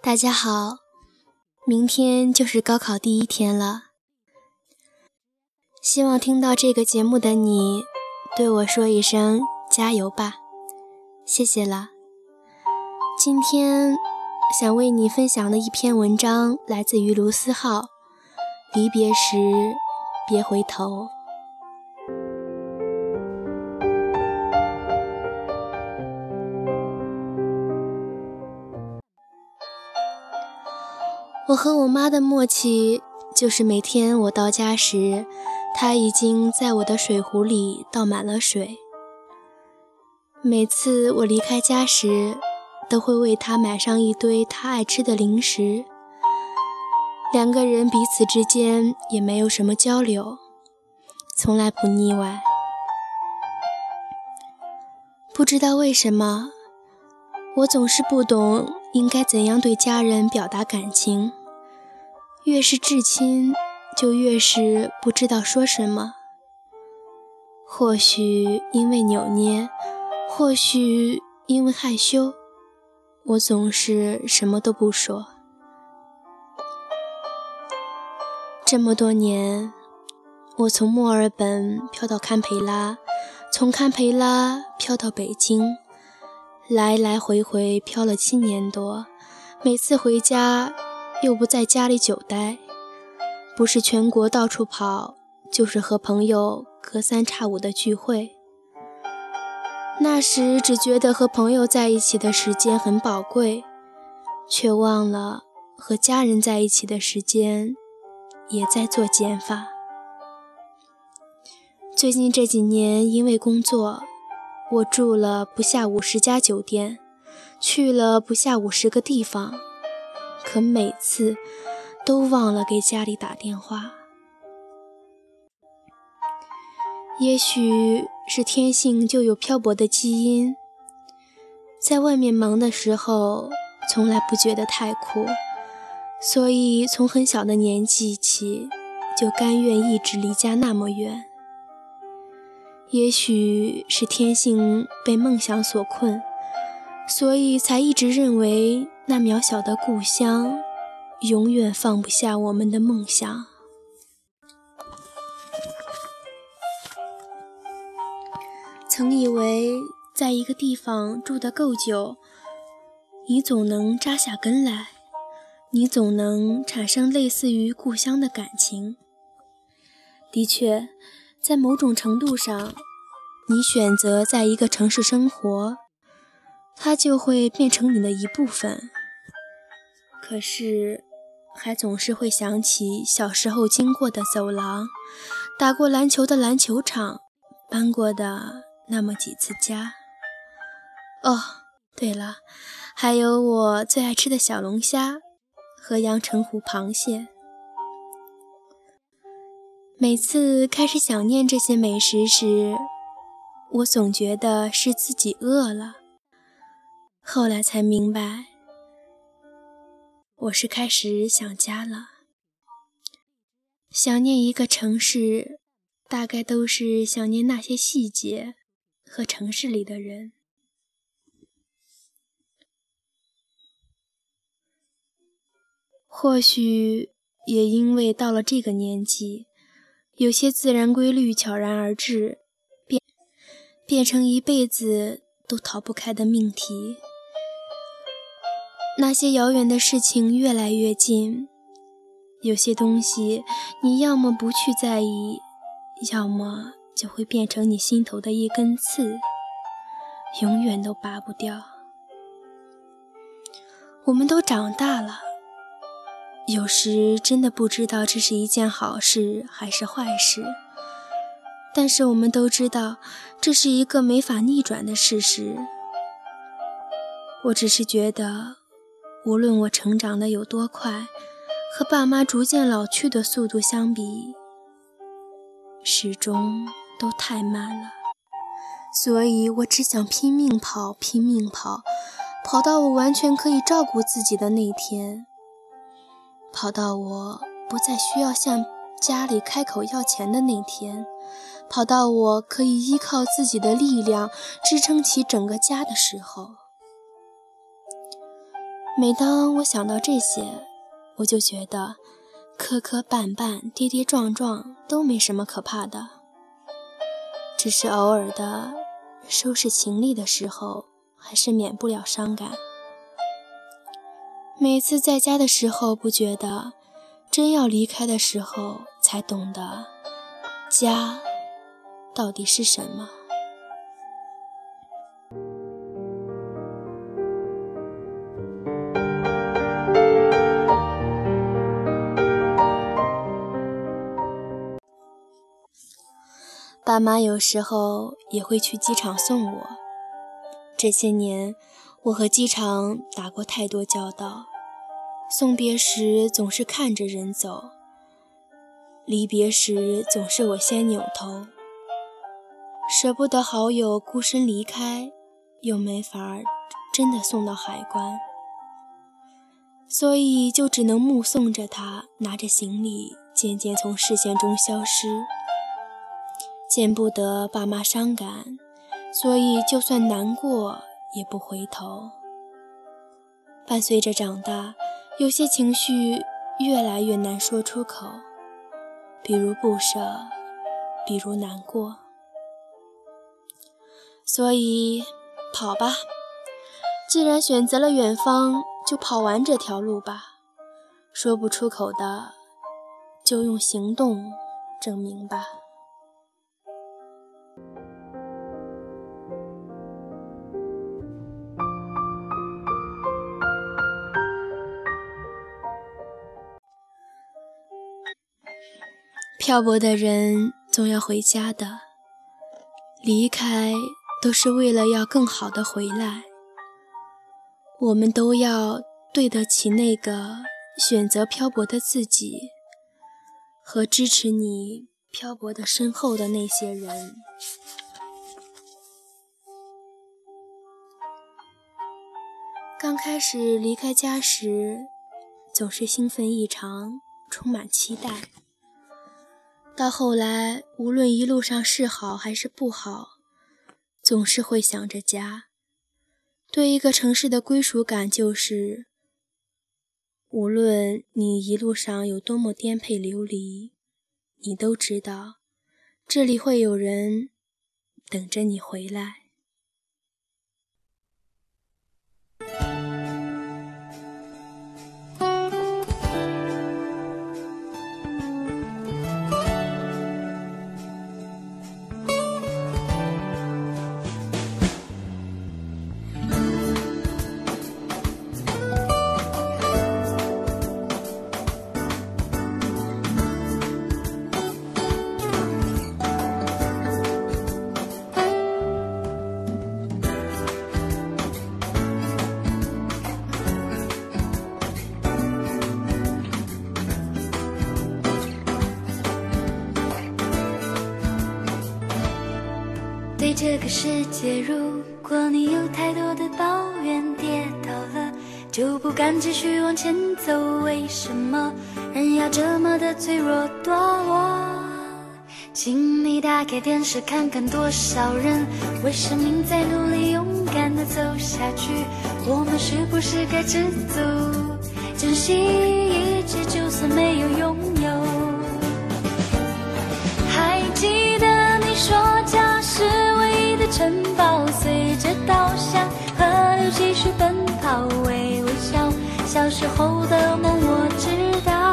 大家好，明天就是高考第一天了。希望听到这个节目的你，对我说一声加油吧，谢谢了。今天想为你分享的一篇文章，来自于卢思浩，《离别时别回头》。我和我妈的默契，就是每天我到家时，她已经在我的水壶里倒满了水。每次我离开家时，都会为她买上一堆她爱吃的零食。两个人彼此之间也没有什么交流，从来不腻歪。不知道为什么，我总是不懂。应该怎样对家人表达感情？越是至亲，就越是不知道说什么。或许因为扭捏，或许因为害羞，我总是什么都不说。这么多年，我从墨尔本飘到堪培拉，从堪培拉飘到北京。来来回回飘了七年多，每次回家又不在家里久待，不是全国到处跑，就是和朋友隔三差五的聚会。那时只觉得和朋友在一起的时间很宝贵，却忘了和家人在一起的时间也在做减法。最近这几年因为工作。我住了不下五十家酒店，去了不下五十个地方，可每次都忘了给家里打电话。也许是天性就有漂泊的基因，在外面忙的时候，从来不觉得太苦，所以从很小的年纪起，就甘愿一直离家那么远。也许是天性被梦想所困，所以才一直认为那渺小的故乡永远放不下我们的梦想。曾以为在一个地方住得够久，你总能扎下根来，你总能产生类似于故乡的感情。的确。在某种程度上，你选择在一个城市生活，它就会变成你的一部分。可是，还总是会想起小时候经过的走廊，打过篮球的篮球场，搬过的那么几次家。哦，对了，还有我最爱吃的小龙虾和阳澄湖螃蟹。每次开始想念这些美食时，我总觉得是自己饿了。后来才明白，我是开始想家了。想念一个城市，大概都是想念那些细节和城市里的人。或许也因为到了这个年纪。有些自然规律悄然而至，变变成一辈子都逃不开的命题。那些遥远的事情越来越近，有些东西你要么不去在意，要么就会变成你心头的一根刺，永远都拔不掉。我们都长大了。有时真的不知道这是一件好事还是坏事，但是我们都知道这是一个没法逆转的事实。我只是觉得，无论我成长的有多快，和爸妈逐渐老去的速度相比，始终都太慢了。所以我只想拼命跑，拼命跑，跑到我完全可以照顾自己的那天。跑到我不再需要向家里开口要钱的那天，跑到我可以依靠自己的力量支撑起整个家的时候。每当我想到这些，我就觉得磕磕绊绊、跌跌撞撞都没什么可怕的，只是偶尔的收拾行李的时候，还是免不了伤感。每次在家的时候不觉得，真要离开的时候才懂得，家到底是什么。爸妈有时候也会去机场送我。这些年。我和机场打过太多交道，送别时总是看着人走，离别时总是我先扭头，舍不得好友孤身离开，又没法真的送到海关，所以就只能目送着他拿着行李渐渐从视线中消失，见不得爸妈伤感，所以就算难过。也不回头。伴随着长大，有些情绪越来越难说出口，比如不舍，比如难过。所以，跑吧，既然选择了远方，就跑完这条路吧。说不出口的，就用行动证明吧。漂泊的人总要回家的，离开都是为了要更好的回来。我们都要对得起那个选择漂泊的自己，和支持你漂泊的身后的那些人。刚开始离开家时，总是兴奋异常，充满期待。到后来，无论一路上是好还是不好，总是会想着家。对一个城市的归属感，就是无论你一路上有多么颠沛流离，你都知道这里会有人等着你回来。对这个世界，如果你有太多的抱怨，跌倒了就不敢继续往前走。为什么人要这么的脆弱堕落？请你打开电视看看，多少人为生命在努力，勇敢的走下去。我们是不是该知足，珍惜一切，就算没有拥有？还记得你说。城堡随着稻香，河流继续奔跑，微微笑。小时候的梦我知道。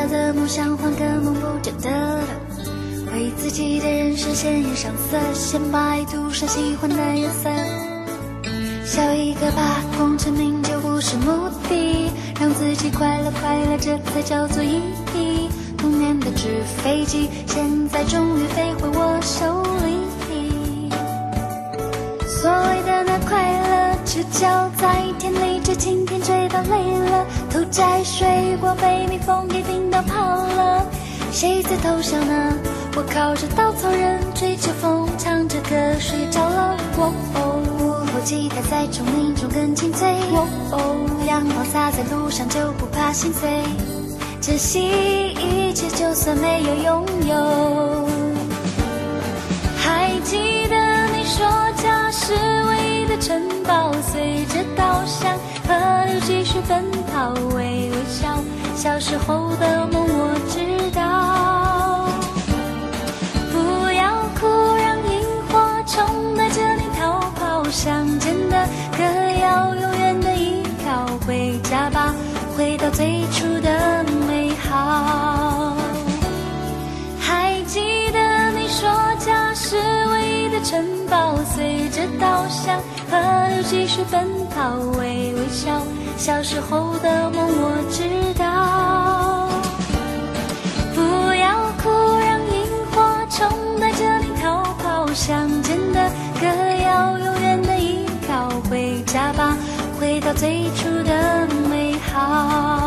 追不到的梦想，换个梦不就得了？为自己的人生鲜艳上色，先把爱涂上喜欢的颜色。笑一个吧，功成名就不是目的，让自己快乐快乐，这才叫做意义。童年的纸飞机，现在终于飞回我手里。所谓的那快乐，只叫在田里追蜻蜓，追到累了，摘水果被蜜蜂给叮到跑了。谁在偷笑呢？我靠着稻草人，吹着风，唱着歌睡着了。哦哦，午后吉他在丛林中更清脆。哦哦，阳光洒在路上就不怕心碎。珍惜一切，就算没有拥有。还记得你说家是唯一的城堡，随着稻香河流继续奔跑，笑。小时候的梦我知道，不要哭，让萤火虫带着你逃跑。乡间的歌谣，永远的依靠。回家吧，回到最初的美好。还记得你说家是唯一的城堡，随着稻香河流继续奔好，微微笑。小时候的梦我知道，不要哭，让萤火虫带着你逃跑。乡间的歌谣，永远的依靠。回家吧，回到最初的美好。